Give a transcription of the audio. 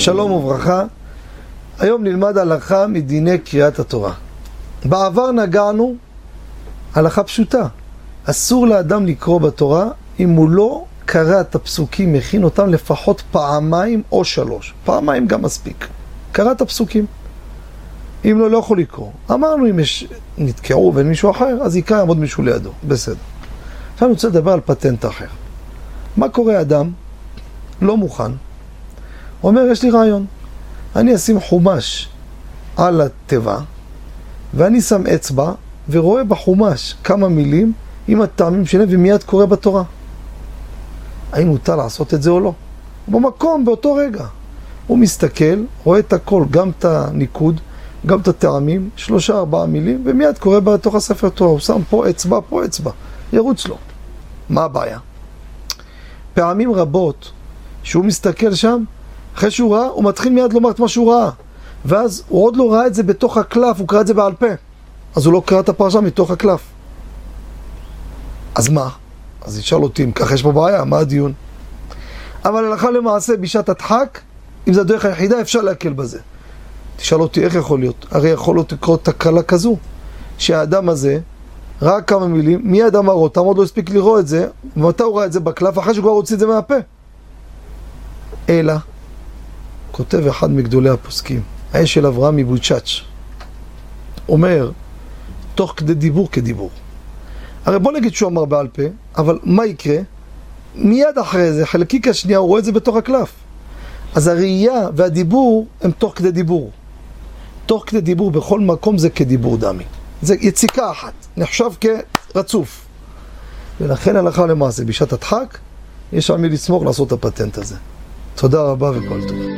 שלום וברכה. היום נלמד הלכה מדיני קריאת התורה. בעבר נגענו הלכה פשוטה. אסור לאדם לקרוא בתורה אם הוא לא קרא את הפסוקים, מכין אותם לפחות פעמיים או שלוש. פעמיים גם מספיק. קרא את הפסוקים. אם לא, לא יכול לקרוא. אמרנו, אם יש, נתקעו ואין מישהו אחר, אז יקרא, יעמוד מישהו לידו. בסדר. עכשיו אני רוצה לדבר על פטנט אחר. מה קורה אדם לא מוכן, אומר, יש לי רעיון. אני אשים חומש על התיבה, ואני שם אצבע, ורואה בחומש כמה מילים עם הטעמים שלהם, ומיד קורא בתורה. האם מותר לעשות את זה או לא? במקום, באותו רגע. הוא מסתכל, רואה את הכל, גם את הניקוד, גם את הטעמים, שלושה ארבעה מילים, ומיד קורא בתוך הספר תורה. הוא שם פה אצבע, פה אצבע. ירוץ לו. מה הבעיה? פעמים רבות, שהוא מסתכל שם, אחרי שהוא ראה, הוא מתחיל מיד לומר את מה שהוא ראה. ואז הוא עוד לא ראה את זה בתוך הקלף, הוא קרא את זה בעל פה. אז הוא לא קרא את הפרשה מתוך הקלף. אז מה? אז ישאל אותי, אם ככה יש פה בעיה, מה הדיון? אבל הלכה למעשה, בשעת הדחק, אם זו הדרך היחידה, אפשר להקל בזה. תשאל אותי, איך יכול להיות? הרי יכול להיות לקרות תקלה כזו, שהאדם הזה ראה כמה מילים, מיד אמר אותם, עוד לא הספיק לראות את זה, ומתי הוא ראה את זה בקלף? אחרי שהוא כבר הוציא את זה מהפה. אלא, כותב אחד מגדולי הפוסקים, האש של אברהם מבוצ'אץ', אומר, תוך כדי דיבור כדיבור. הרי בוא נגיד שהוא אמר בעל פה, אבל מה יקרה? מיד אחרי זה, חלקיק השנייה, הוא רואה את זה בתוך הקלף. אז הראייה והדיבור הם תוך כדי דיבור. תוך כדי דיבור בכל מקום זה כדיבור דמי. זה יציקה אחת, נחשב כרצוף. ולכן הלכה למעשה, בשעת הדחק, יש על מי לסמוך לעשות את הפטנט הזה. תודה רבה וכל טוב.